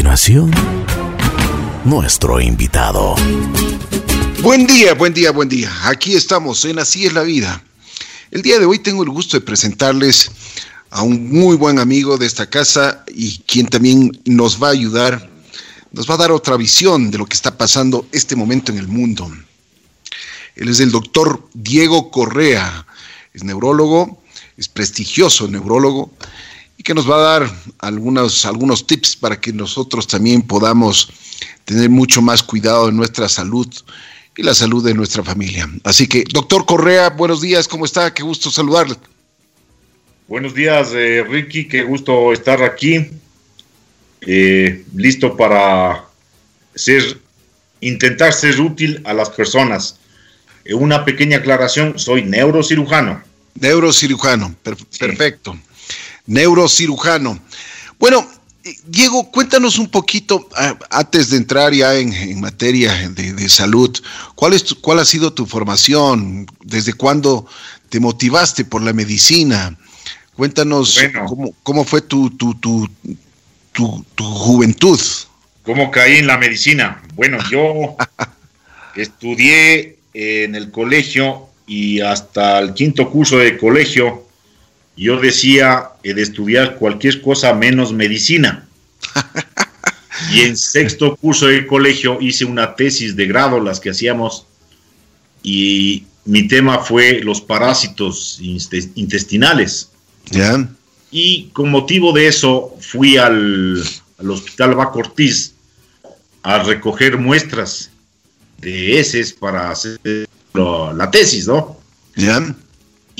continuación, nuestro invitado. Buen día, buen día, buen día. Aquí estamos en Así es la vida. El día de hoy tengo el gusto de presentarles a un muy buen amigo de esta casa y quien también nos va a ayudar, nos va a dar otra visión de lo que está pasando este momento en el mundo. Él es el doctor Diego Correa, es neurólogo, es prestigioso neurólogo y que nos va a dar algunos, algunos tips para que nosotros también podamos tener mucho más cuidado de nuestra salud y la salud de nuestra familia. Así que, doctor Correa, buenos días, ¿cómo está? Qué gusto saludarle. Buenos días, eh, Ricky, qué gusto estar aquí, eh, listo para ser, intentar ser útil a las personas. Eh, una pequeña aclaración, soy neurocirujano. Neurocirujano, perfecto neurocirujano. Bueno, eh, Diego, cuéntanos un poquito, ah, antes de entrar ya en, materia de, salud, ¿cuál, es ¿cuál ha sido tu formación? ¿Desde cuándo te motivaste por la medicina? Cuéntanos cómo, fue tu, tu, tu, tu, juventud. ¿Cómo caí en la medicina? Bueno, yo estudié en el colegio y hasta el quinto curso de colegio yo decía eh, de estudiar cualquier cosa menos medicina. y en sexto curso de colegio hice una tesis de grado, las que hacíamos, y mi tema fue los parásitos intestinales. Y con motivo de eso fui al, hospital Bacortiz a recoger muestras de heces para hacer la tesis, ¿no? Ya.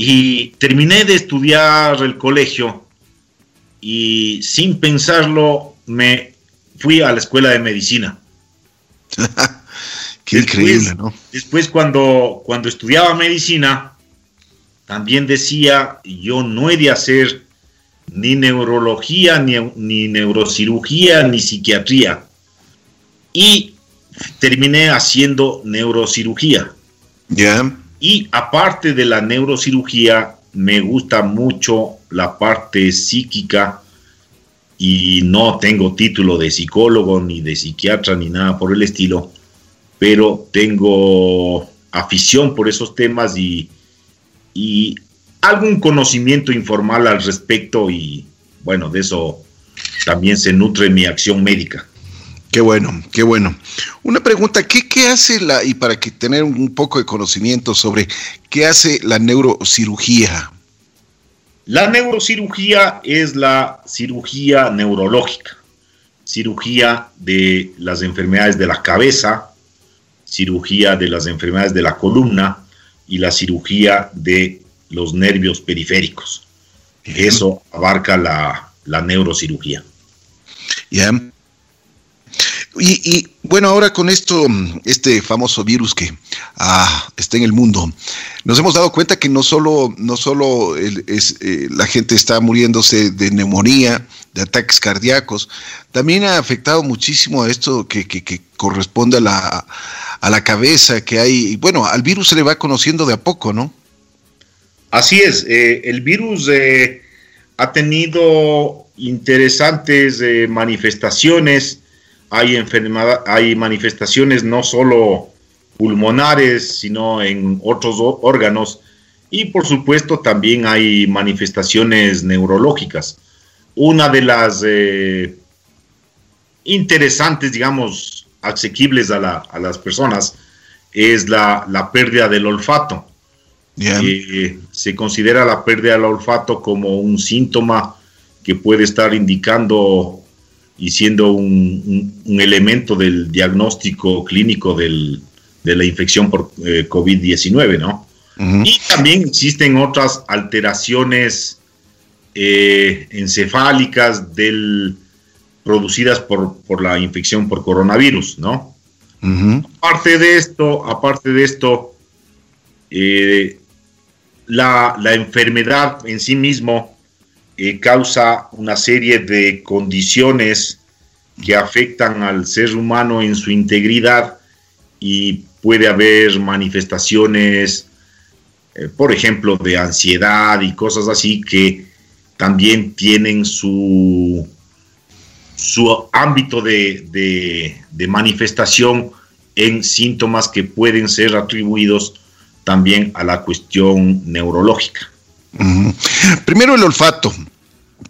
Y terminé de estudiar el colegio y sin pensarlo me fui a la escuela de medicina. Qué increíble, ¿no? Después cuando, cuando estudiaba medicina, también decía, yo no he de hacer ni neurología, ni, ni neurocirugía, ni psiquiatría. Y terminé haciendo neurocirugía. Ya. Y aparte de la neurocirugía, me gusta mucho la parte psíquica. Y no tengo título de psicólogo ni de psiquiatra ni nada por el estilo, pero tengo afición por esos temas y, y algún conocimiento informal al respecto. Y bueno, de eso también se nutre mi acción médica. Qué bueno, qué bueno. Una pregunta, ¿qué, ¿qué, hace la, y para que tener un poco de conocimiento sobre qué hace la neurocirugía? La neurocirugía es la cirugía neurológica, cirugía de las enfermedades de la cabeza, cirugía de las enfermedades de la columna y la cirugía de los nervios periféricos. Eso abarca la, la neurocirugía. Y, bueno, ahora con esto, este famoso virus que ah, está en el mundo, nos hemos dado cuenta que no solo, no solo es, eh, la gente está muriéndose de neumonía, de ataques cardíacos, también ha afectado muchísimo a esto que, que, corresponde a la, a la cabeza que hay. Bueno, al virus se le va conociendo de a poco, ¿no? Así es, eh, el virus eh, ha tenido interesantes manifestaciones hay, enfermedad, hay manifestaciones no solo pulmonares, sino en otros órganos y por supuesto también hay manifestaciones neurológicas. Una de las eh, interesantes, digamos, asequibles a, las personas es la, pérdida del olfato. Eh, se considera la pérdida del olfato como un síntoma que puede estar indicando y siendo un, elemento del diagnóstico clínico del, de la infección por eh, COVID-19, ¿no? Y también existen otras alteraciones eh, encefálicas del, producidas por, por, la infección por coronavirus, ¿no? Aparte de esto, aparte de esto, eh, la, la, enfermedad en sí mismo causa una serie de condiciones que afectan al ser humano en su integridad y puede haber manifestaciones, eh, por ejemplo, de ansiedad y cosas así que también tienen su, su ámbito de, manifestación en síntomas que pueden ser atribuidos también a la cuestión neurológica. Primero el olfato.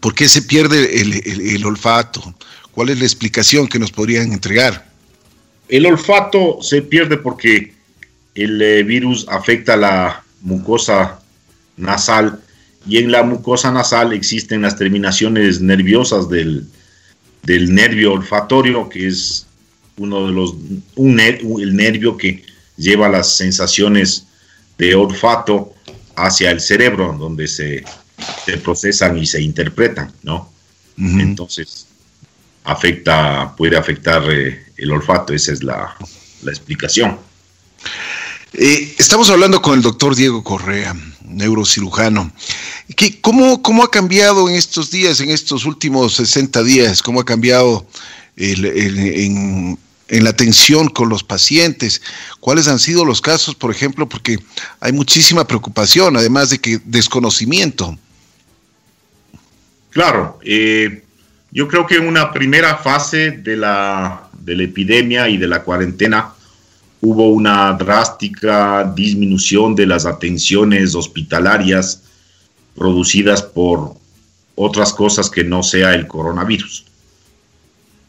¿Por qué se pierde el, olfato? ¿Cuál es la explicación que nos podrían entregar? El olfato se pierde porque el eh, virus afecta la mucosa nasal y en la mucosa nasal existen las terminaciones nerviosas del, del nervio olfatorio, que es uno de los, un, el nervio que lleva las sensaciones de olfato hacia el cerebro, donde se, procesan y se interpretan, ¿no? Entonces, afecta, puede afectar eh, el olfato, esa es la, explicación. Eh, estamos hablando con el doctor Diego Correa, neurocirujano. ¿Qué, cómo, ¿Cómo ha cambiado en estos días, en estos últimos 60 días? ¿Cómo ha cambiado en, la atención con los pacientes? ¿Cuáles han sido los casos, por ejemplo? Porque hay muchísima preocupación, además de que desconocimiento. Claro, eh, yo creo que en una primera fase de la, de epidemia y de la cuarentena, hubo una drástica disminución de las atenciones hospitalarias producidas por otras cosas que no sea el coronavirus.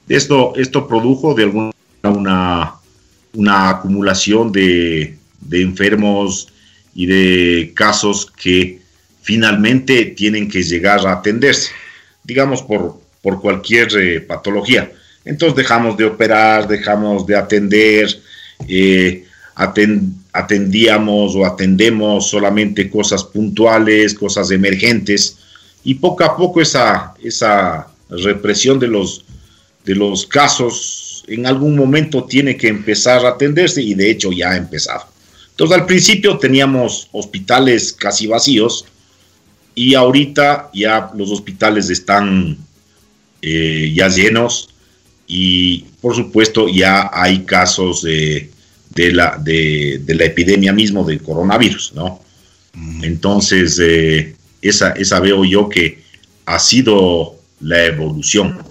Esto, esto produjo de alguna una, una acumulación de, enfermos y de casos que finalmente tienen que llegar a atenderse, digamos por, por cualquier eh, patología. Entonces dejamos de operar, dejamos de atender, eh, atendíamos o atendemos solamente cosas puntuales, cosas emergentes, y poco a poco esa, esa represión de los, de los casos en algún momento tiene que empezar a atenderse y de hecho ya ha empezado. Entonces al principio teníamos hospitales casi vacíos y ahorita ya los hospitales están eh, ya llenos y por supuesto ya hay casos de, la, de, la epidemia mismo del coronavirus, ¿no? Mm. Entonces, eh, esa, esa veo yo que ha sido la evolución.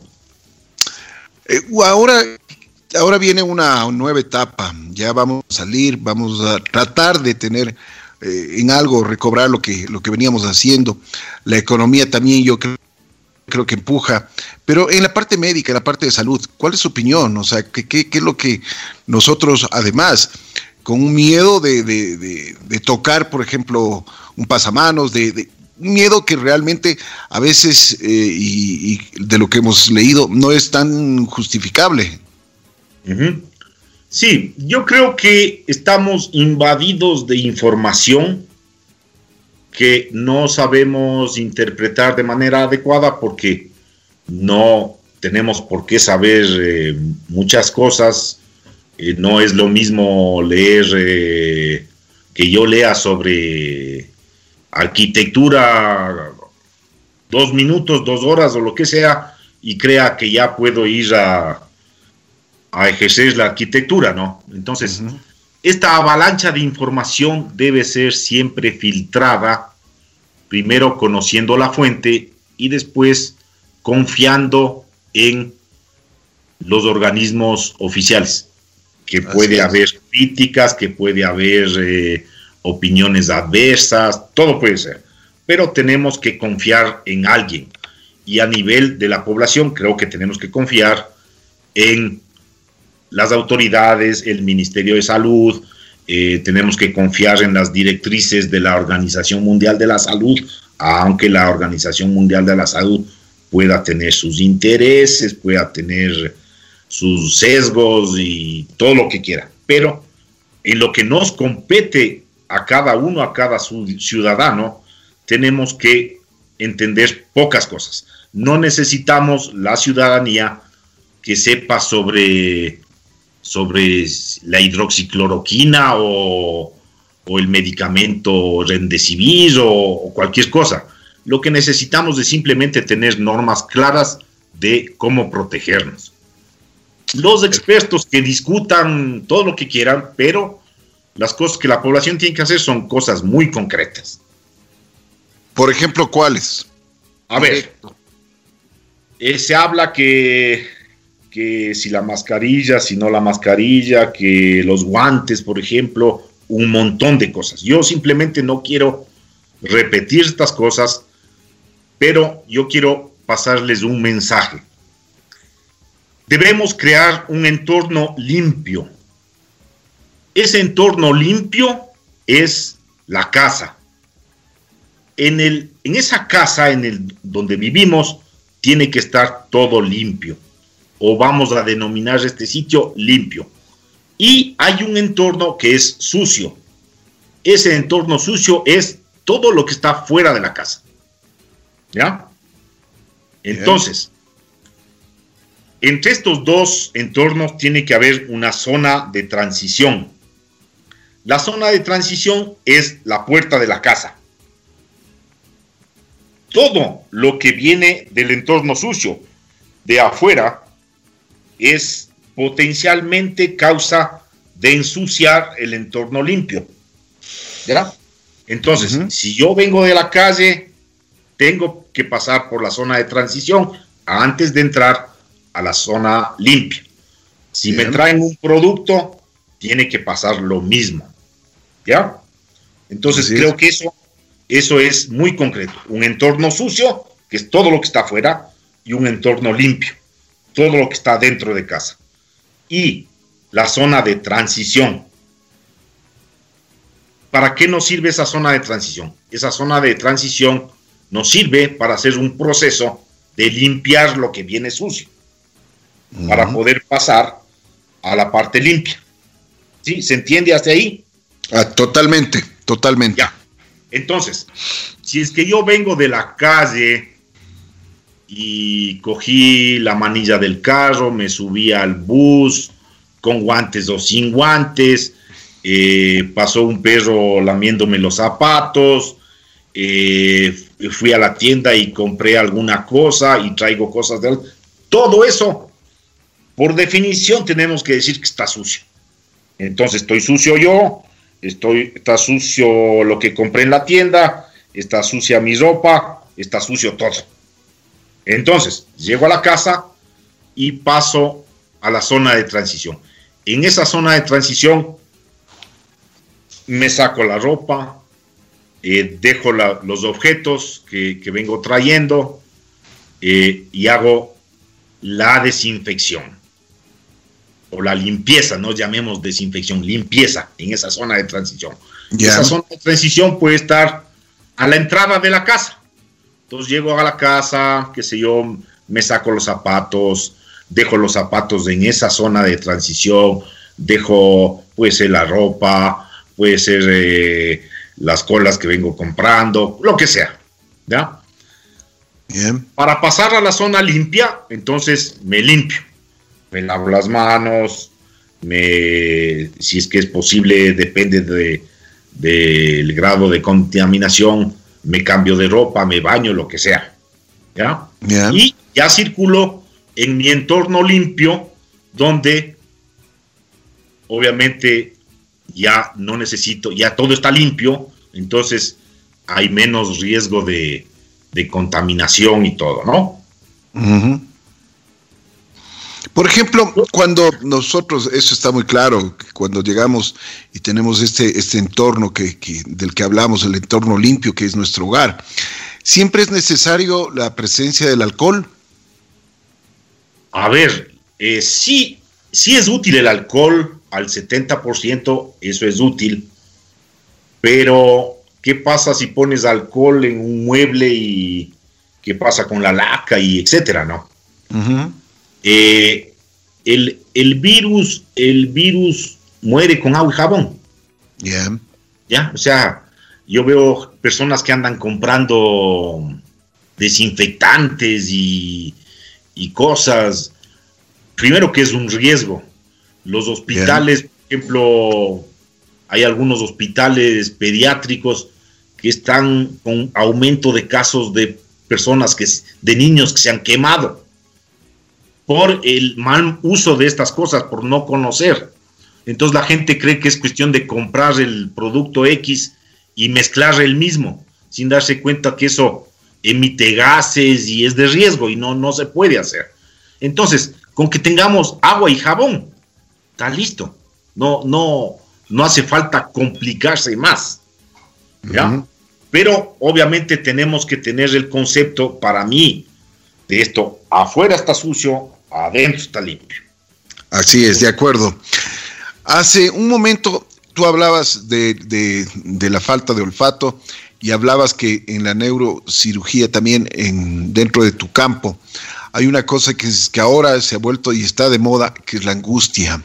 Eh, ahora, ahora viene una nueva etapa, ya vamos a salir, vamos a tratar de tener eh, en algo, recobrar lo que, lo que veníamos haciendo. La economía también yo creo creo que empuja. Pero en la parte médica, en la parte de salud, ¿cuál es su opinión? O sea, ¿qué, qué, es lo que nosotros, además, con un miedo de, de, tocar, por ejemplo, un pasamanos, de, un miedo que realmente a veces, eh, y, de lo que hemos leído, no es tan justificable? Sí, yo creo que estamos invadidos de información que no sabemos interpretar de manera adecuada porque no tenemos por qué saber eh, muchas cosas. Eh, no es lo mismo leer eh, que yo lea sobre arquitectura dos minutos, dos horas o lo que sea y crea que ya puedo ir a, a ejercer la arquitectura, ¿no? Entonces, esta avalancha de información debe ser siempre filtrada, primero conociendo la fuente y después confiando en los organismos oficiales, que puede haber críticas, que puede haber eh, opiniones adversas, todo puede ser, pero tenemos que confiar en alguien. Y a nivel de la población creo que tenemos que confiar en las autoridades, el Ministerio de Salud, eh, tenemos que confiar en las directrices de la Organización Mundial de la Salud, aunque la Organización Mundial de la Salud pueda tener sus intereses, pueda tener sus sesgos y todo lo que quiera. Pero en lo que nos compete a cada uno, a cada ciudadano, tenemos que entender pocas cosas. No necesitamos la ciudadanía que sepa sobre sobre la hidroxicloroquina o, el medicamento Remdesivir o, o cualquier cosa. Lo que necesitamos es simplemente tener normas claras de cómo protegernos. Los expertos que discutan todo lo que quieran, pero las cosas que la población tiene que hacer son cosas muy concretas. Por ejemplo, ¿cuáles? A ver, eh, se habla que, que si la mascarilla, si no la mascarilla, que los guantes, por ejemplo, un montón de cosas. Yo simplemente no quiero repetir estas cosas, pero yo quiero pasarles un mensaje. Debemos crear un entorno limpio. Ese entorno limpio es la casa. En, el, en esa casa en el, donde vivimos tiene que estar todo limpio. O vamos a denominar este sitio limpio. Y hay un entorno que es sucio. Ese entorno sucio es todo lo que está fuera de la casa. ¿Ya? Entonces, entre estos dos entornos tiene que haber una zona de transición. La zona de transición es la puerta de la casa. Todo lo que viene del entorno sucio de afuera es potencialmente causa de ensuciar el entorno limpio. ¿Verdad? Entonces, si yo vengo de la calle, tengo que pasar por la zona de transición antes de entrar a la zona limpia. Si me traen un producto, tiene que pasar lo mismo. ¿Ya? Entonces creo que eso, eso es muy concreto. Un entorno sucio, que es todo lo que está afuera, y un entorno limpio, todo lo que está dentro de casa. Y la zona de transición. ¿Para qué nos sirve esa zona de transición? Esa zona de transición nos sirve para hacer un proceso de limpiar lo que viene sucio, para poder pasar a la parte limpia. ¿Sí? ¿Se entiende hasta ahí? Ah, totalmente, totalmente. Ya. Entonces, si es que yo vengo de la calle y cogí la manilla del carro, me subí al bus con guantes o sin guantes, eh, pasó un perro lamiéndome los zapatos, eh, fui a la tienda y compré alguna cosa y traigo cosas de... Todo eso, por definición, tenemos que decir que está sucio. Entonces, estoy sucio yo, estoy, está sucio lo que compré en la tienda, está sucia mi ropa, está sucio todo. Entonces, llego a la casa y paso a la zona de transición. En esa zona de transición me saco la ropa, eh, dejo los objetos que, vengo trayendo eh, y hago la desinfección o la limpieza, no llamemos desinfección, limpieza en esa zona de transición. Esa zona de transición puede estar a la entrada de la casa. Entonces llego a la casa, qué sé yo, me saco los zapatos, dejo los zapatos en esa zona de transición, dejo pues la ropa, puede ser eh, las colas que vengo comprando, lo que sea. ¿Ya? Bien. Para pasar a la zona limpia, entonces me limpio. Me lavo las manos, me, si es que es posible, depende del de, grado de contaminación, me cambio de ropa, me baño, lo que sea. ¿Ya? Y ya circulo en mi entorno limpio, donde obviamente ya no necesito, ya todo está limpio, entonces hay menos riesgo de, contaminación y todo, ¿no? Por ejemplo, cuando nosotros, eso está muy claro, cuando llegamos y tenemos este, este entorno que, del que hablamos, el entorno limpio que es nuestro hogar, ¿siempre es necesario la presencia del alcohol? A ver, eh, sí, sí es útil el alcohol al 70%, eso es útil, pero ¿qué pasa si pones alcohol en un mueble y qué pasa con la laca y etcétera, no? Eh, el, virus, el virus muere con agua y jabón. Ya, o sea, yo veo personas que andan comprando desinfectantes y, y cosas. Primero que es un riesgo. Los hospitales, por ejemplo, hay algunos hospitales pediátricos que están con aumento de casos de personas que de niños que se han quemado por el mal uso de estas cosas, por no conocer. Entonces la gente cree que es cuestión de comprar el producto X y mezclar el mismo, sin darse cuenta que eso emite gases y es de riesgo y no, no se puede hacer. Entonces, con que tengamos agua y jabón, está listo. No, no, no hace falta complicarse más. ¿Ya? Pero obviamente tenemos que tener el concepto, para mí, de esto, afuera está sucio, adentro está limpio. Así es, de acuerdo. Hace un momento tú hablabas de, de, la falta de olfato y hablabas que en la neurocirugía también en, dentro de tu campo hay una cosa que, es, que ahora se ha vuelto y está de moda, que es la angustia.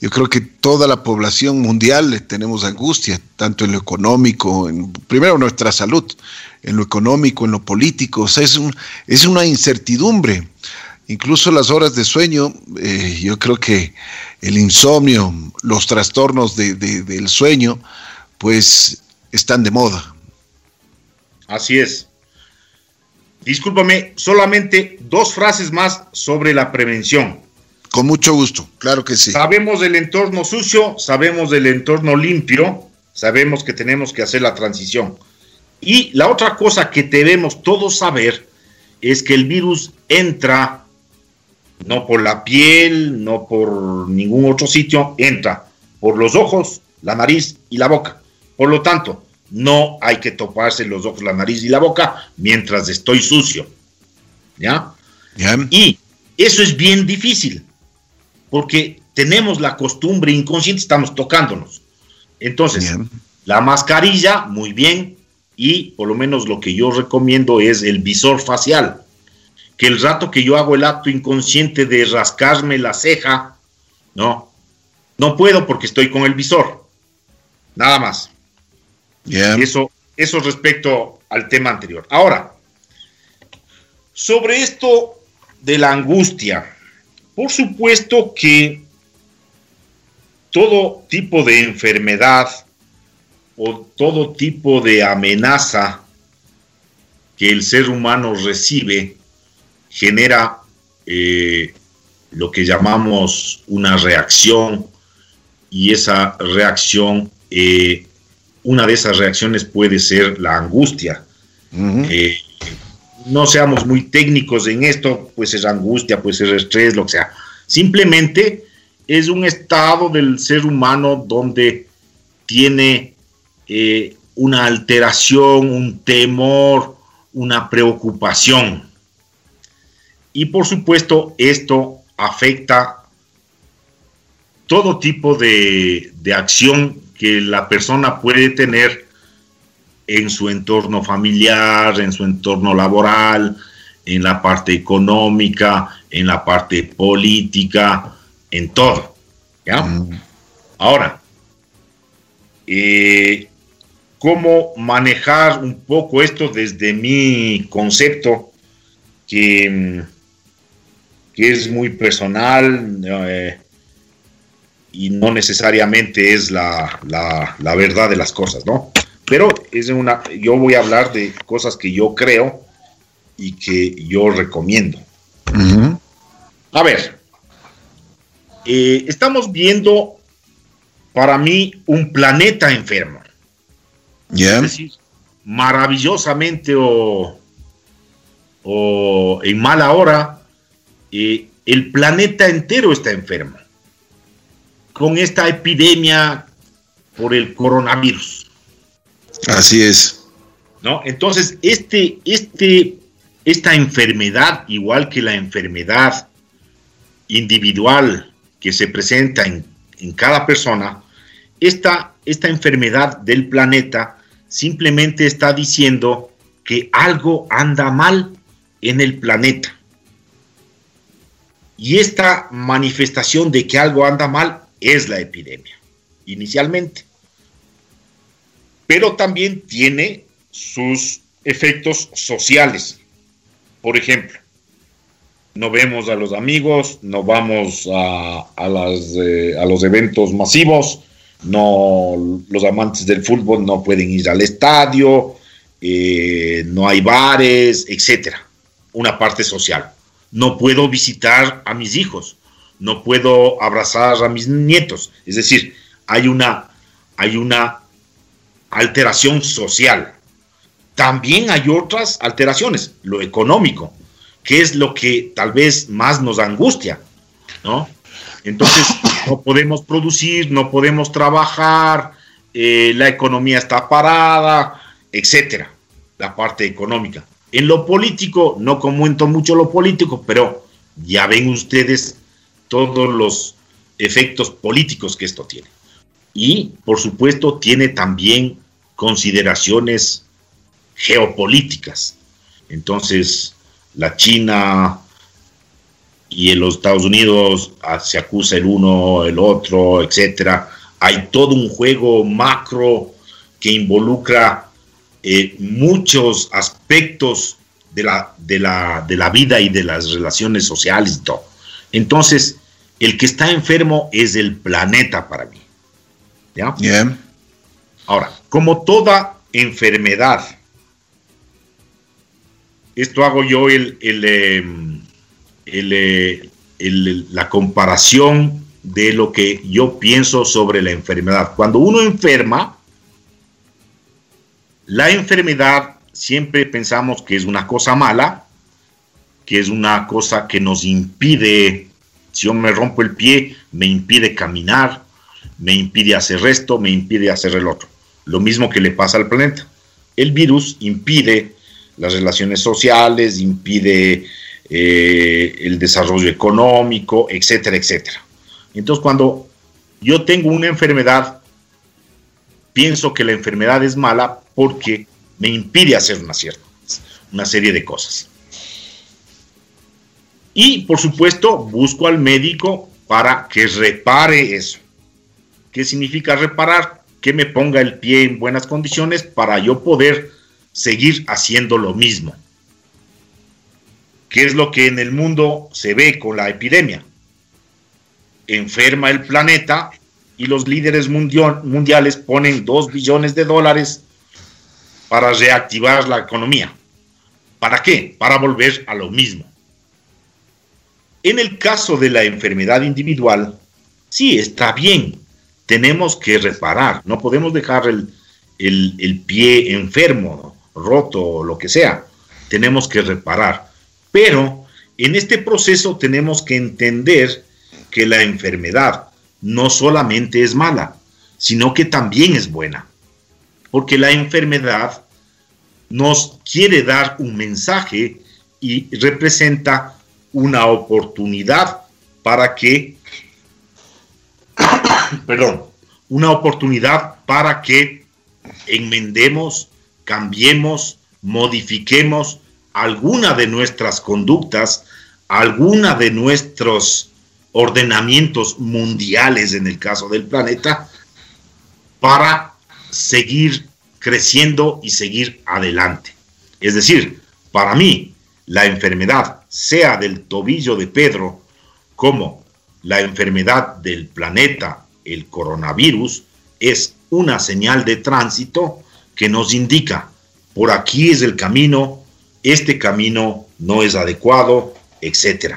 Yo creo que toda la población mundial tenemos angustia, tanto en lo económico, en, primero nuestra salud, en lo económico, en lo político, o sea, es, un, es una incertidumbre. Incluso las horas de sueño, eh, yo creo que el insomnio, los trastornos del sueño, pues están de moda. Así es. Discúlpame, solamente dos frases más sobre la prevención. Con mucho gusto, claro que sí. Sabemos del entorno sucio, sabemos del entorno limpio, sabemos que tenemos que hacer la transición. Y la otra cosa que debemos todos saber es que el virus entra no por la piel, no por ningún otro sitio, entra por los ojos, la nariz y la boca. Por lo tanto, no hay que toparse los ojos, la nariz y la boca mientras estoy sucio. ¿Ya? Y eso es bien difícil, porque tenemos la costumbre inconsciente, estamos tocándonos. Entonces, la mascarilla, muy bien, y por lo menos lo que yo recomiendo es el visor facial que el rato que yo hago el acto inconsciente de rascarme la ceja, no, no puedo porque estoy con el visor. Nada más. Eso, eso respecto al tema anterior. Ahora, sobre esto de la angustia, por supuesto que todo tipo de enfermedad o todo tipo de amenaza que el ser humano recibe genera eh, lo que llamamos una reacción y esa reacción, eh, una de esas reacciones puede ser la angustia. Eh, no seamos muy técnicos en esto, pues es angustia, pues es estrés, lo que sea. Simplemente es un estado del ser humano donde tiene una alteración, un temor, una preocupación. Y por supuesto, esto afecta todo tipo de, acción que la persona puede tener en su entorno familiar, en su entorno laboral, en la parte económica, en la parte política, en todo. ¿ya? Mm. Ahora, eh, ¿cómo manejar un poco esto desde mi concepto? Que mm, que es muy personal eh, y no necesariamente es la, verdad de las cosas, ¿no? Pero es una, yo voy a hablar de cosas que yo creo y que yo recomiendo. A ver, eh, estamos viendo para mí un planeta enfermo. Es decir, maravillosamente o, o en mala hora el planeta entero está enfermo con esta epidemia por el coronavirus. Así es. ¿No? Entonces, este, este, esta enfermedad, igual que la enfermedad individual que se presenta en, cada persona, esta, esta enfermedad del planeta simplemente está diciendo que algo anda mal en el planeta. Y esta manifestación de que algo anda mal es la epidemia, inicialmente. Pero también tiene sus efectos sociales. Por ejemplo, no vemos a los amigos, no vamos a, eh, los eventos masivos, no, los amantes del fútbol no pueden ir al estadio, eh, no hay bares, etcétera. Una parte social no puedo visitar a mis hijos, no puedo abrazar a mis nietos. Es decir, hay una, hay una alteración social. también hay otras alteraciones, lo económico, que es lo que tal vez más nos angustia, ¿no? Entonces, no podemos producir, no podemos trabajar, eh, la economía está parada, etcétera, la parte económica. En lo político, no comento mucho lo político, pero ya ven ustedes todos los efectos políticos que esto tiene. Y, por supuesto, tiene también consideraciones geopolíticas. Entonces, la China y los Estados Unidos ah, se acusa el uno, el otro, etcétera. Hay todo un juego macro que involucra eh, muchos aspectos de la, de, la, de la vida y de las relaciones sociales y todo. Entonces, el que está enfermo es el planeta para mí. ¿Ya? Bien. Ahora, como toda enfermedad, esto hago yo el, el, em, eh, la comparación de lo que yo pienso sobre la enfermedad. Cuando uno enferma, la enfermedad siempre pensamos que es una cosa mala, que es una cosa que nos impide, si yo me rompo el pie, me impide caminar, me impide hacer esto, me impide hacer el otro. Lo mismo que le pasa al planeta. El virus impide las relaciones sociales, impide eh, el desarrollo económico, etcétera, etcétera. Entonces, cuando yo tengo una enfermedad, pienso que la enfermedad es mala porque me impide hacer una, cierta, una serie de cosas. Y por supuesto busco al médico para que repare eso. ¿Qué significa reparar? Que me ponga el pie en buenas condiciones para yo poder seguir haciendo lo mismo. ¿Qué es lo que en el mundo se ve con la epidemia? Enferma el planeta y los líderes mundiales ponen dos billones de dólares para reactivar la economía. ¿Para qué? Para volver a lo mismo. En el caso de la enfermedad individual, sí, está bien, tenemos que reparar, no podemos dejar el, pie enfermo, roto o lo que sea, tenemos que reparar. Pero en este proceso tenemos que entender que la enfermedad no solamente es mala, sino que también es buena porque la enfermedad nos quiere dar un mensaje y representa una oportunidad para que, perdón, una oportunidad para que enmendemos, cambiemos, modifiquemos alguna de nuestras conductas, alguna de nuestros ordenamientos mundiales en el caso del planeta, para seguir creciendo y seguir adelante. Es decir, para mí, la enfermedad, sea del tobillo de Pedro como la enfermedad del planeta, el coronavirus, es una señal de tránsito que nos indica, por aquí es el camino, este camino no es adecuado, etc.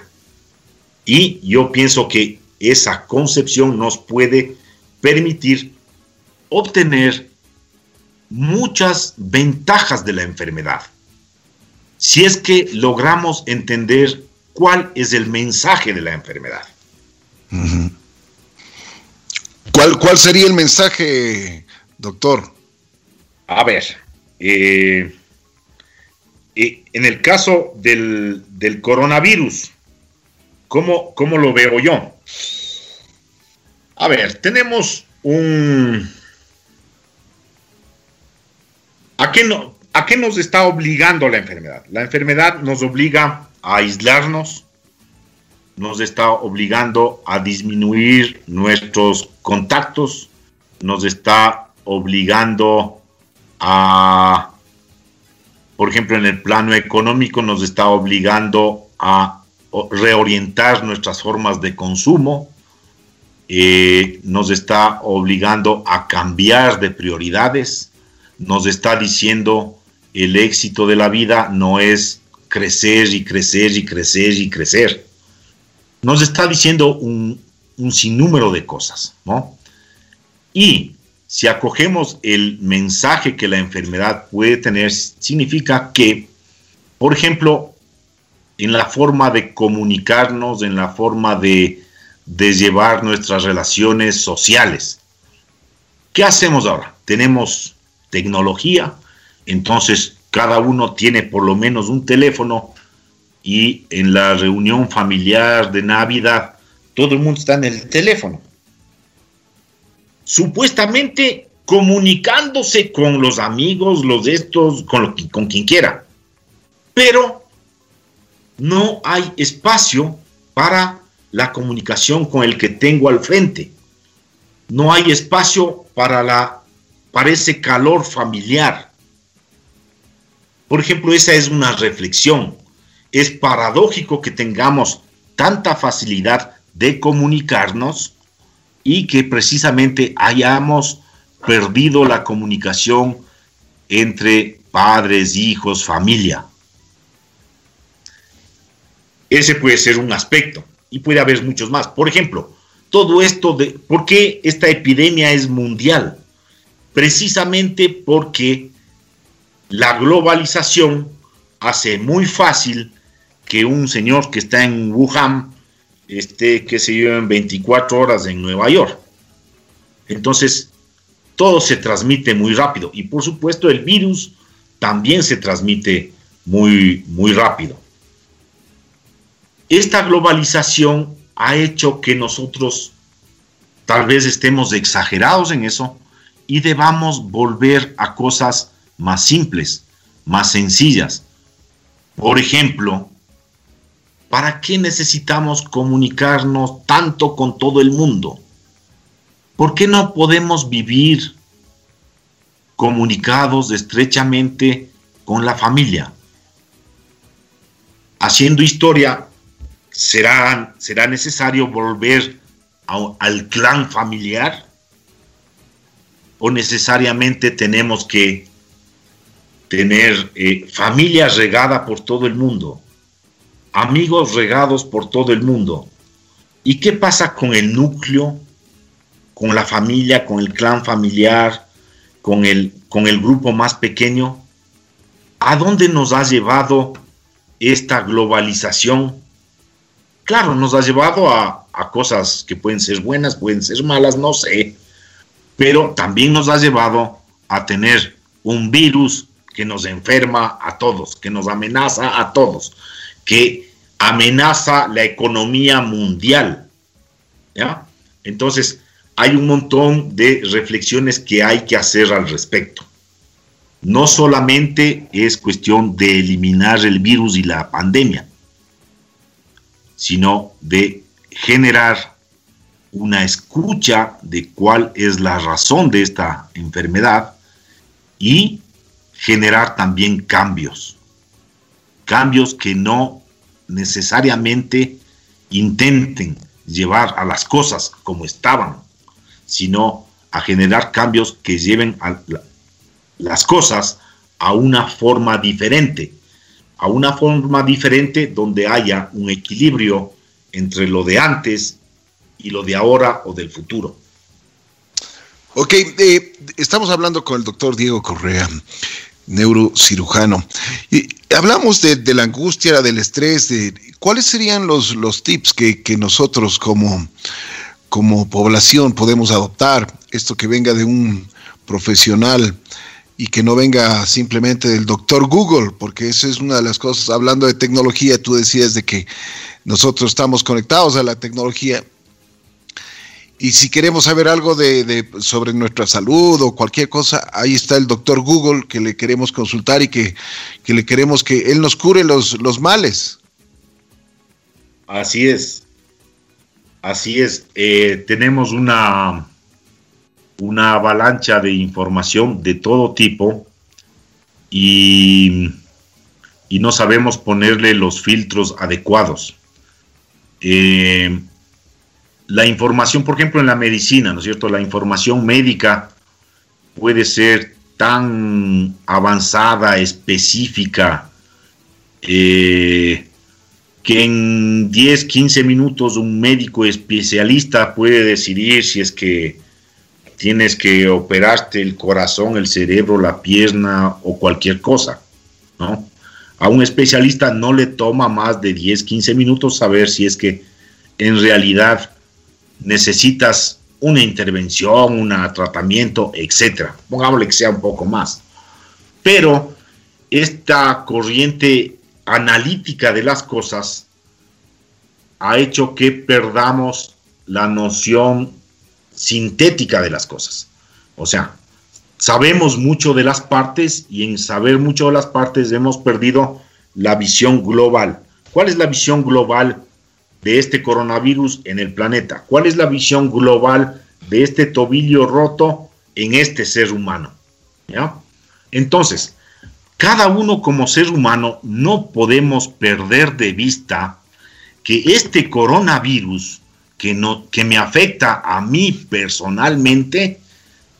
Y yo pienso que esa concepción nos puede permitir obtener muchas ventajas de la enfermedad. Si es que logramos entender cuál es el mensaje de la enfermedad. ¿Cuál, ¿Cuál, sería el mensaje, doctor? A ver, eh, eh, en el caso del, coronavirus, ¿cómo, ¿cómo lo veo yo? A ver, tenemos un, ¿A qué, no, ¿A qué nos está obligando la enfermedad? La enfermedad nos obliga a aislarnos, nos está obligando a disminuir nuestros contactos, nos está obligando a, por ejemplo, en el plano económico, nos está obligando a reorientar nuestras formas de consumo, eh, nos está obligando a cambiar de prioridades, nos está diciendo el éxito de la vida no es crecer y crecer y crecer y crecer. Nos está diciendo un, sinnúmero de cosas, ¿no? Y si acogemos el mensaje que la enfermedad puede tener, significa que, por ejemplo, en la forma de comunicarnos, en la forma de, llevar nuestras relaciones sociales. ¿Qué hacemos ahora? Tenemos tecnología, entonces cada uno tiene por lo menos un teléfono y en la reunión familiar de Navidad todo el mundo está en el teléfono. Supuestamente comunicándose con los amigos, los estos, con, con quien quiera. Pero no hay espacio para la comunicación con el que tengo al frente. No hay espacio para, la, para ese calor familiar. Por ejemplo, esa es una reflexión. Es paradójico que tengamos tanta facilidad de comunicarnos y que precisamente hayamos perdido la comunicación entre padres, hijos, familia. Ese puede ser un aspecto y puede haber muchos más. Por ejemplo, todo esto de por qué esta epidemia es mundial. Precisamente porque la globalización hace muy fácil que un señor que está en Wuhan esté, que se yo, en 24 horas en Nueva York. Entonces, todo se transmite muy rápido y por supuesto el virus también se transmite muy, muy rápido. Esta globalización ha hecho que nosotros tal vez estemos exagerados en eso y debamos volver a cosas más simples, más sencillas. Por ejemplo, ¿para qué necesitamos comunicarnos tanto con todo el mundo? ¿Por qué no podemos vivir comunicados estrechamente con la familia? Haciendo historia, ¿Será, será necesario volver al clan familiar? ¿O necesariamente tenemos que tener eh, familia regada por todo el mundo? Amigos regados por todo el mundo. ¿Y qué pasa con el núcleo, con la familia, con el clan familiar, con el, con el grupo más pequeño? ¿A dónde nos ha llevado esta globalización claro, nos ha llevado a, cosas que pueden ser buenas, pueden ser malas, no sé, pero también nos ha llevado a tener un virus que nos enferma a todos, que nos amenaza a todos, que amenaza la economía mundial. ¿ya? Entonces, hay un montón de reflexiones que hay que hacer al respecto. No solamente es cuestión de eliminar el virus y la pandemia, sino de generar una escucha de cuál es la razón de esta enfermedad y generar también cambios. Cambios que no necesariamente intenten llevar a las cosas como estaban, sino a generar cambios que lleven a las cosas a una forma diferente, a una forma diferente donde haya un equilibrio entre lo de antes y lo de ahora o del futuro. Ok, eh, estamos hablando con el doctor Diego Correa, neurocirujano. Y hablamos de, la angustia, del estrés, cuáles serían los, los tips que, que nosotros como, como población podemos adoptar, esto que venga de un profesional y que no venga simplemente del doctor Google, porque esa es una de las cosas, hablando de tecnología, tú decías de que nosotros estamos conectados a la tecnología y si queremos saber algo de, sobre nuestra salud o cualquier cosa, ahí está el doctor Google que le queremos consultar y que, que le queremos que él nos cure los, los males. Así es, así es. Eh, tenemos una una avalancha de información de todo tipo y, no sabemos ponerle los filtros adecuados. Eh, la información, por ejemplo, en la medicina, ¿no es cierto? La información médica puede ser tan avanzada, específica, eh, que en 10, 15 minutos un médico especialista puede decidir si es que tienes que operarte el corazón, el cerebro, la pierna o cualquier cosa, ¿no? A un especialista no le toma más de 10, 15 minutos saber si es que en realidad necesitas una intervención, un tratamiento, etcétera. Pongámosle que sea un poco más. Pero esta corriente analítica de las cosas ha hecho que perdamos la noción sintética de las cosas. O sea, sabemos mucho de las partes y en saber mucho de las partes hemos perdido la visión global. ¿Cuál es la visión global de este coronavirus en el planeta? ¿Cuál es la visión global de este tobillo roto en este ser humano? ¿Ya? Entonces, cada uno como ser humano no podemos perder de vista que este coronavirus que, no, que me afecta a mí personalmente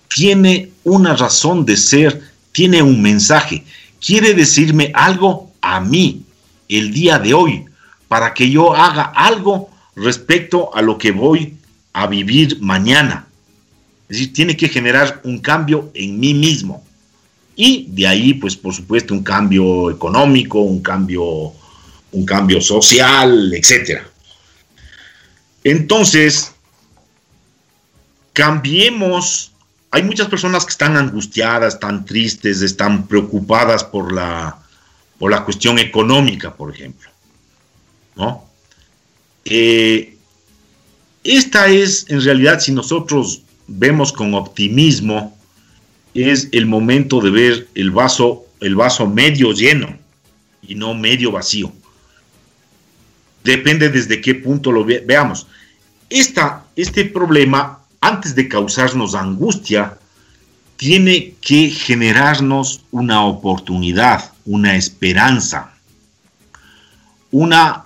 tiene una razón de ser, tiene un mensaje, quiere decirme algo a mí el día de hoy para que yo haga algo respecto a lo que voy a vivir mañana. Es decir, tiene que generar un cambio en mí mismo. Y de ahí, pues por supuesto, un cambio económico, un cambio, un cambio social, etcétera. Entonces, cambiemos. Hay muchas personas que están angustiadas, están tristes, están preocupadas por la, por la cuestión económica, por ejemplo. ¿No? Eh, esta es, en realidad, si nosotros vemos con optimismo, es el momento de ver el vaso, el vaso medio lleno y no medio vacío. Depende desde qué punto lo veamos. este problema, antes de causarnos angustia, tiene que generarnos una oportunidad, una esperanza, una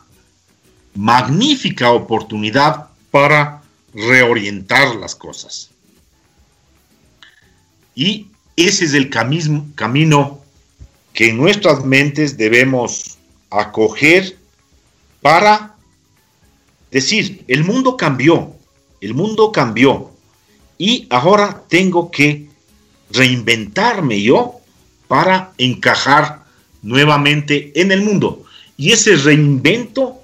magnífica oportunidad para reorientar las cosas. Y ese es el camino que en nuestras mentes debemos acoger para decir, el mundo cambió, el mundo cambió y ahora tengo que reinventarme yo para encajar nuevamente en el mundo. Y ese reinvento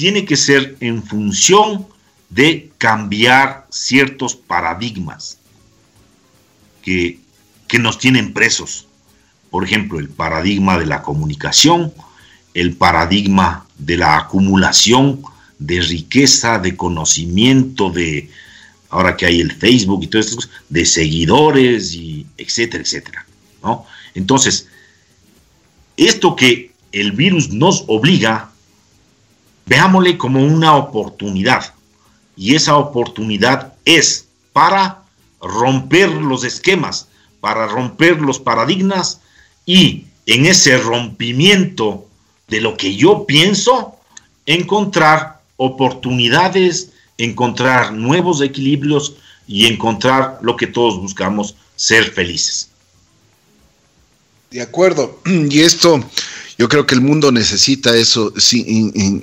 tiene que ser en función de cambiar ciertos paradigmas que, nos tienen presos. Por ejemplo, el paradigma de la comunicación, el paradigma de la acumulación de riqueza, de conocimiento, de, ahora que hay el Facebook y todo esto, de seguidores, y etcétera, etcétera. ¿no? Entonces, esto que el virus nos obliga, veámosle como una oportunidad. Y esa oportunidad es para romper los esquemas, para romper los paradigmas y en ese rompimiento de lo que yo pienso, encontrar oportunidades, encontrar nuevos equilibrios y encontrar lo que todos buscamos, ser felices. De acuerdo. Y esto, yo creo que el mundo necesita eso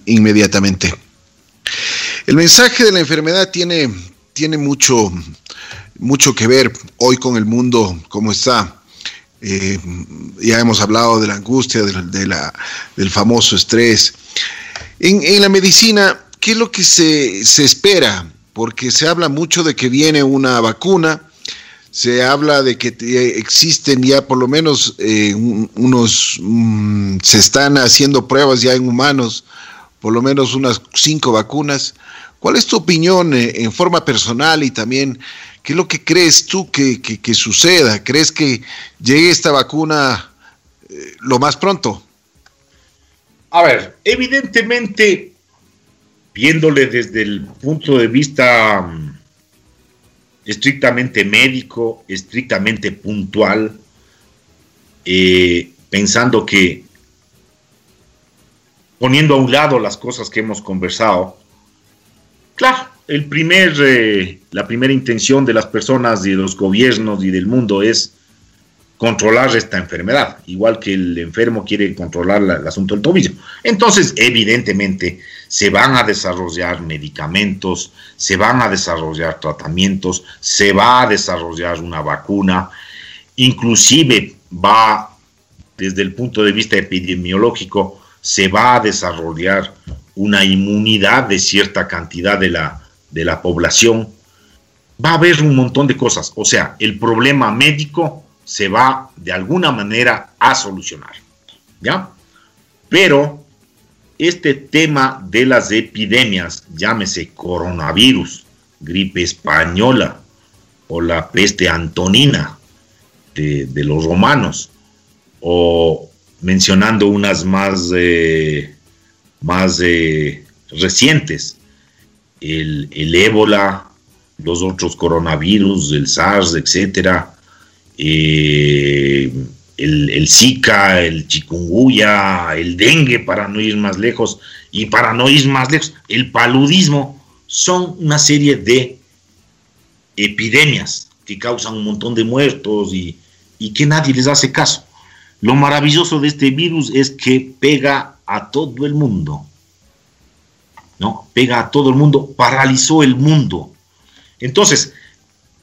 inmediatamente. El mensaje de la enfermedad tiene, tiene mucho, mucho que ver hoy con el mundo como está. Eh, ya hemos hablado de la angustia, del famoso estrés. En, la medicina, ¿qué es lo que se, espera? Porque se habla mucho de que viene una vacuna, se habla de que existen ya por lo menos eh, unos, mm, se están haciendo pruebas ya en humanos, por lo menos unas cinco vacunas. ¿Cuál es tu opinión eh, en forma personal y también ¿Qué es lo que crees tú que, suceda? ¿Crees que llegue esta vacuna eh, lo más pronto? A ver, evidentemente, viéndole desde el punto de vista mm, estrictamente médico, estrictamente puntual, eh, pensando que poniendo a un lado las cosas que hemos conversado, claro, el primer, eh, la primera intención de las personas, de los gobiernos y del mundo es controlar esta enfermedad, igual que el enfermo quiere controlar el asunto del tobillo. Entonces, evidentemente, se van a desarrollar medicamentos, se van a desarrollar tratamientos, se va a desarrollar una vacuna, inclusive va, desde el punto de vista epidemiológico, se va a desarrollar una inmunidad de cierta cantidad de la, de la población. Va a haber un montón de cosas, o sea, el problema médico se va de alguna manera a solucionar. ¿Ya? Pero este tema de las epidemias, llámese coronavirus, gripe española o la peste antonina de, los romanos, o mencionando unas más, eh, más eh, recientes, el, el ébola, los otros coronavirus, el SARS, etcétera, eh, el, Zika, el chikungunya, el dengue, para no ir más lejos, y para no ir más lejos, el paludismo, son una serie de epidemias que causan un montón de muertos y, y que nadie les hace caso. Lo maravilloso de este virus es que pega a todo el mundo. ¿No? Pega a todo el mundo, paralizó el mundo. Entonces,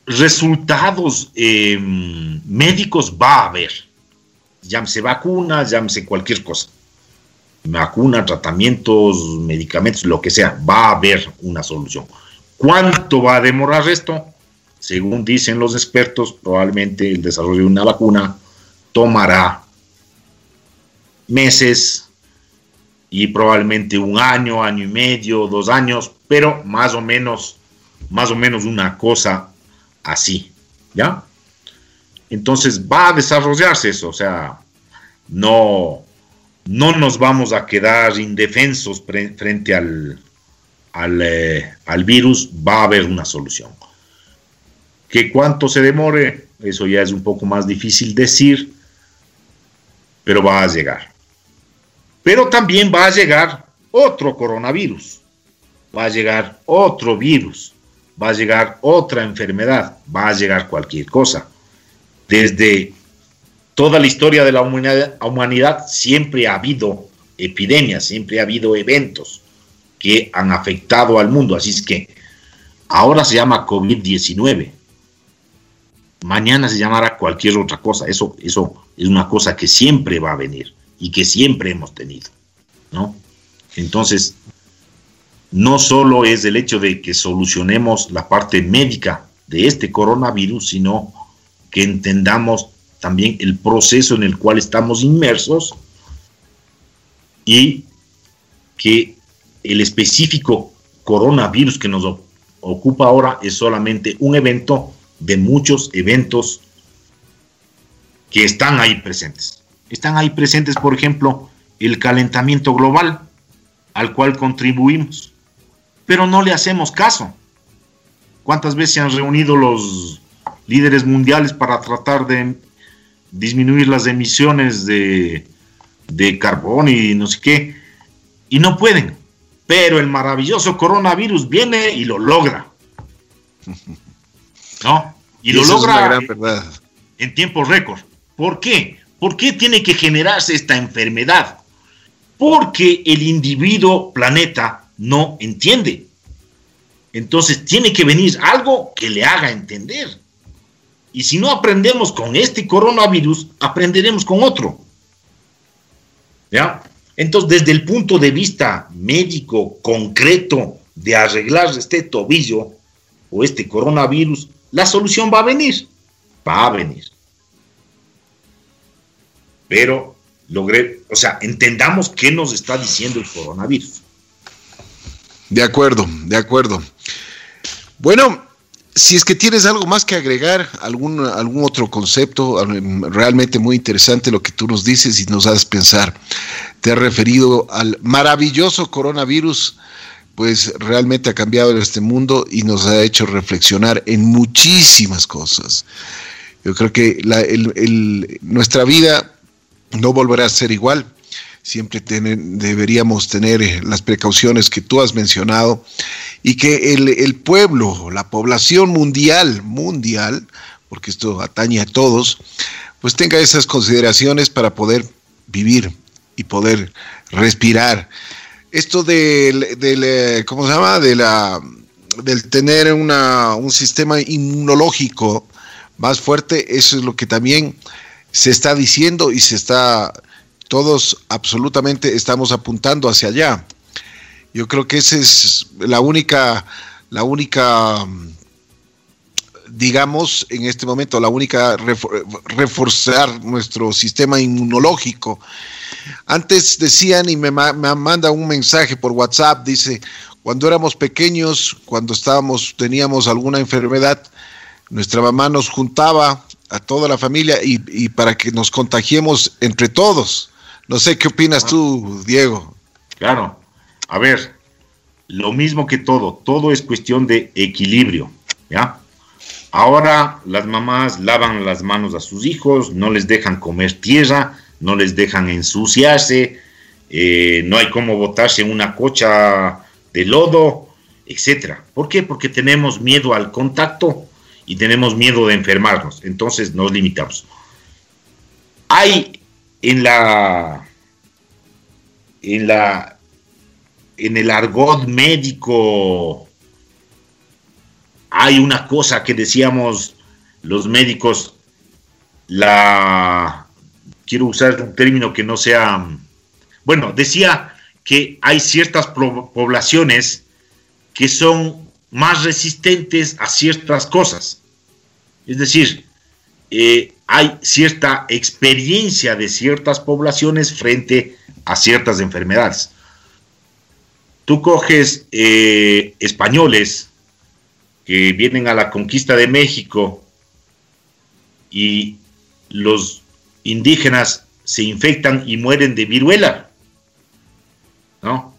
resultados eh, médicos va a haber. Llámese vacunas, llámese cualquier cosa. Vacuna, tratamientos, medicamentos, lo que sea, va a haber una solución. ¿Cuánto va a demorar esto? Según dicen los expertos, probablemente el desarrollo de una vacuna tomará meses y probablemente un año, año y medio, dos años, pero más o menos, más o menos una cosa así, ¿ya? Entonces va a desarrollarse eso, o sea, no, no nos vamos a quedar indefensos frente al, eh, al virus, va a haber una solución. ¿Que cuánto se demore? Eso ya es un poco más difícil decir, pero va a llegar. Pero también va a llegar otro coronavirus, va a llegar otro virus va a llegar otra enfermedad, va a llegar cualquier cosa. Desde toda la historia de la humanidad, siempre ha habido epidemias, siempre ha habido eventos que han afectado al mundo. Así es que ahora se llama COVID-19. Mañana se llamará cualquier otra cosa. Eso, eso es una cosa que siempre va a venir y que siempre hemos tenido. ¿no? Entonces, no solo es el hecho de que solucionemos la parte médica de este coronavirus, sino que entendamos también el proceso en el cual estamos inmersos y que el específico coronavirus que nos ocupa ahora es solamente un evento de muchos eventos que están ahí presentes. Están ahí presentes, por ejemplo, el calentamiento global al cual contribuimos pero no le hacemos caso. ¿Cuántas veces se han reunido los líderes mundiales para tratar de disminuir las emisiones de, de carbón y no sé qué? Y no pueden. Pero el maravilloso coronavirus viene y lo logra. ¿No? Y, lo logra en tiempo récord. ¿Por qué? ¿Por qué tiene que generarse esta enfermedad? Porque el individuo planeta no entiende. Entonces tiene que venir algo que le haga entender. Y si no aprendemos con este coronavirus, aprenderemos con otro. ¿Ya? Entonces, desde el punto de vista médico concreto de arreglar este tobillo o este coronavirus, la solución va a venir. Va a venir. Pero logré, o sea, entendamos qué nos está diciendo el coronavirus. De acuerdo, de acuerdo. Bueno, si es que tienes algo más que agregar, algún, algún otro concepto, realmente muy interesante lo que tú nos dices y nos haces pensar. Te has referido al maravilloso coronavirus, pues realmente ha cambiado este mundo y nos ha hecho reflexionar en muchísimas cosas. Yo creo que nuestra vida no volverá a ser igual siempre deberíamos tener eh, las precauciones que tú has mencionado y que el, pueblo, la población mundial, mundial, porque esto atañe a todos, pues tenga esas consideraciones para poder vivir y poder respirar. Esto del, del ¿cómo se llama? De la, del tener una, un sistema inmunológico más fuerte, eso es lo que también se está diciendo y se está, todos absolutamente estamos apuntando hacia allá. Yo creo que esa es la única, la única, digamos, en este momento, la única reforzar nuestro sistema inmunológico. Antes decían y me, me manda un mensaje por WhatsApp, dice, cuando éramos pequeños, cuando estábamos, teníamos alguna enfermedad, nuestra mamá nos juntaba a toda la familia y, para que nos contagiemos entre todos. No sé qué opinas tú, Diego. Claro. A ver, lo mismo que todo, todo es cuestión de equilibrio, ¿ya? Ahora las mamás lavan las manos a sus hijos, no les dejan comer tierra, no les dejan ensuciarse, eh, no hay como botarse una cocha de lodo, etcétera. ¿Por qué? Porque tenemos miedo al contacto y tenemos miedo de enfermarnos, entonces nos limitamos. Hay en la en la en el argot médico hay una cosa que decíamos los médicos la quiero usar un término que no sea bueno, decía que hay ciertas poblaciones que son más resistentes a ciertas cosas. Es decir, eh, hay cierta experiencia de ciertas poblaciones frente a ciertas enfermedades. Tú coges eh, españoles que vienen a la conquista de México y los indígenas se infectan y mueren de viruela. ¿No?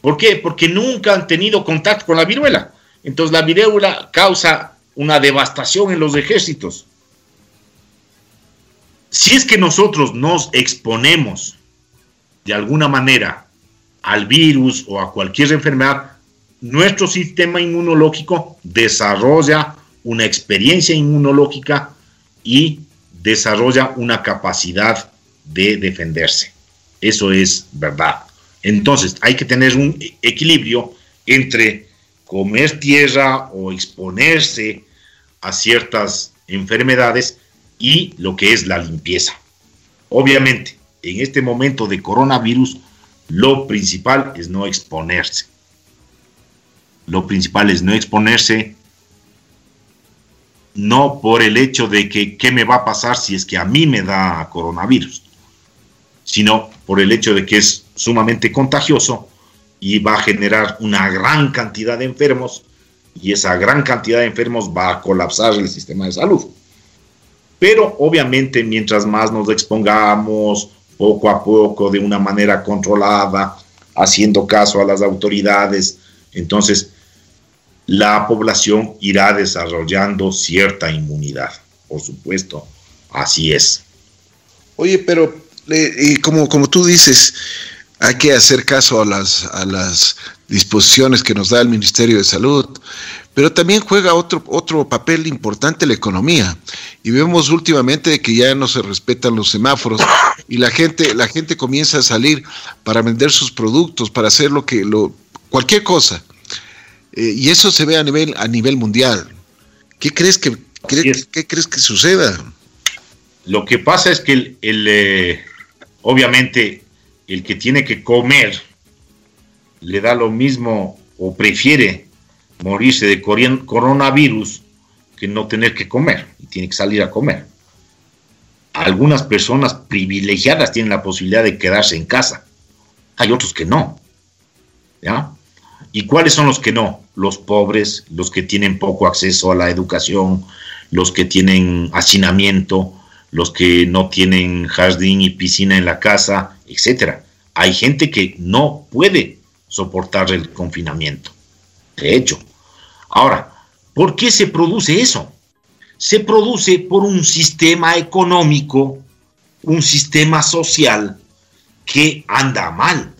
¿Por qué? Porque nunca han tenido contacto con la viruela. Entonces la viruela causa una devastación en los ejércitos. Si es que nosotros nos exponemos de alguna manera al virus o a cualquier enfermedad, nuestro sistema inmunológico desarrolla una experiencia inmunológica y desarrolla una capacidad de defenderse. Eso es verdad. Entonces, hay que tener un equilibrio entre comer tierra o exponerse a ciertas enfermedades y lo que es la limpieza. Obviamente, en este momento de coronavirus, lo principal es no exponerse. Lo principal es no exponerse, no por el hecho de que qué me va a pasar si es que a mí me da coronavirus, sino por el hecho de que es sumamente contagioso y va a generar una gran cantidad de enfermos y esa gran cantidad de enfermos va a colapsar el sistema de salud. Pero obviamente mientras más nos expongamos poco a poco de una manera controlada, haciendo caso a las autoridades, entonces la población irá desarrollando cierta inmunidad. Por supuesto, así es. Oye, pero y como, como tú dices, hay que hacer caso a las, a las disposiciones que nos da el Ministerio de Salud, pero también juega otro, otro papel importante la economía. Y vemos últimamente que ya no se respetan los semáforos y la gente, la gente comienza a salir para vender sus productos, para hacer lo que, lo, cualquier cosa. Eh, y eso se ve a nivel, a nivel mundial. ¿Qué crees que, ¿qué crees que suceda? Lo que pasa es que el, eh, obviamente el que tiene que comer le da lo mismo o prefiere morirse de coronavirus que no tener que comer y tiene que salir a comer. Algunas personas privilegiadas tienen la posibilidad de quedarse en casa. Hay otros que no. ¿Ya? ¿Y cuáles son los que no? Los pobres, los que tienen poco acceso a la educación, los que tienen hacinamiento, los que no tienen jardín y piscina en la casa, etcétera. Hay gente que no puede soportar el confinamiento. De hecho, ahora, ¿por qué se produce eso? Se produce por un sistema económico, un sistema social que anda mal.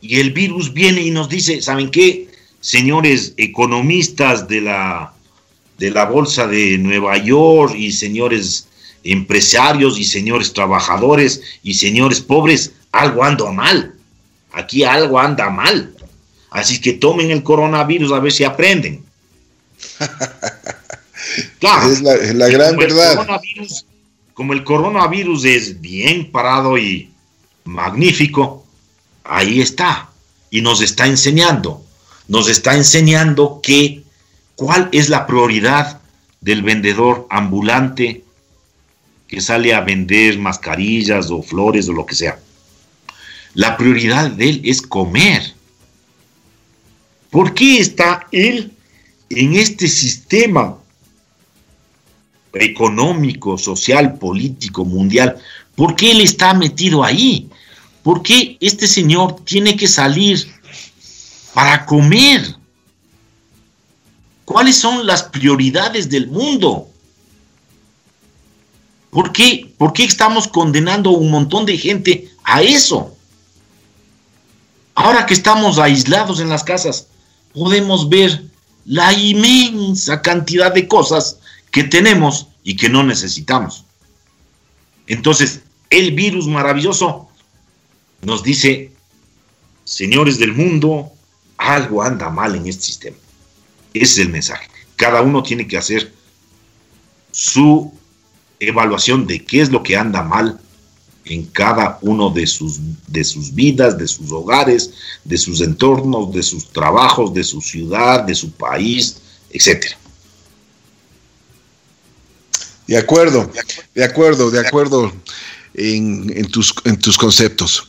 Y el virus viene y nos dice, ¿saben qué? Señores economistas de la, de la Bolsa de Nueva York y señores empresarios y señores trabajadores y señores pobres, algo anda mal. Aquí algo anda mal. Así que tomen el coronavirus a ver si aprenden. Claro, es la, gran verdad. como el coronavirus es bien parado y magnífico, ahí está. Y nos está enseñando, nos está enseñando que cuál es la prioridad del vendedor ambulante que sale a vender mascarillas o flores o lo que sea. La prioridad de él es comer. ¿Por qué está él en este sistema económico, social, político, mundial? ¿Por qué él está metido ahí? ¿Por qué este señor tiene que salir para comer? ¿Cuáles son las prioridades del mundo? ¿Por qué, ¿Por qué estamos condenando a un montón de gente a eso? Ahora que estamos aislados en las casas, podemos ver la inmensa cantidad de cosas que tenemos y que no necesitamos. Entonces, el virus maravilloso nos dice, señores del mundo, algo anda mal en este sistema. Ese es el mensaje. Cada uno tiene que hacer su evaluación de qué es lo que anda mal en cada uno de sus, de sus vidas, de sus hogares, de sus entornos, de sus trabajos, de su ciudad, de su país, etcétera. De acuerdo, de acuerdo, de acuerdo en, tus, en tus conceptos.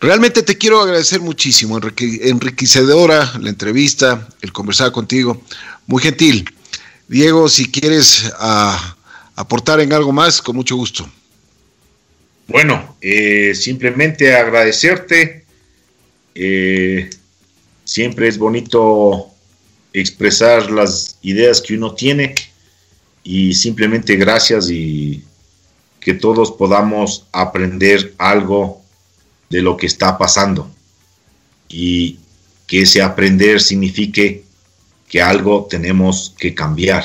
Realmente te quiero agradecer muchísimo, enriquecedora la entrevista, el conversar contigo, muy gentil. Diego, si quieres ah, aportar en algo más, con mucho gusto. Bueno, eh, simplemente agradecerte. Eh, siempre es bonito expresar las ideas que uno tiene y simplemente gracias y que todos podamos aprender algo de lo que está pasando y que ese aprender signifique que algo tenemos que cambiar.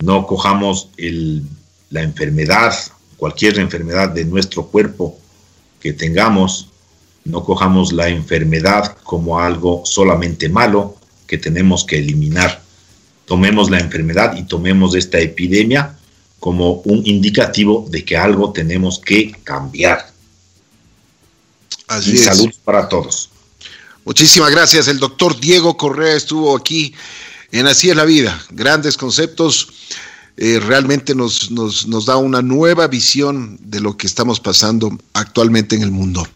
No cojamos la enfermedad, cualquier enfermedad de nuestro cuerpo que tengamos, no cojamos la enfermedad como algo solamente malo que tenemos que eliminar. Tomemos la enfermedad y tomemos esta epidemia como un indicativo de que algo tenemos que cambiar. Así y salud para todos. Muchísimas gracias. El doctor Diego Correa estuvo aquí en Así es la vida. Grandes conceptos. Eh, realmente nos, nos, nos da una nueva visión de lo que estamos pasando actualmente en el mundo.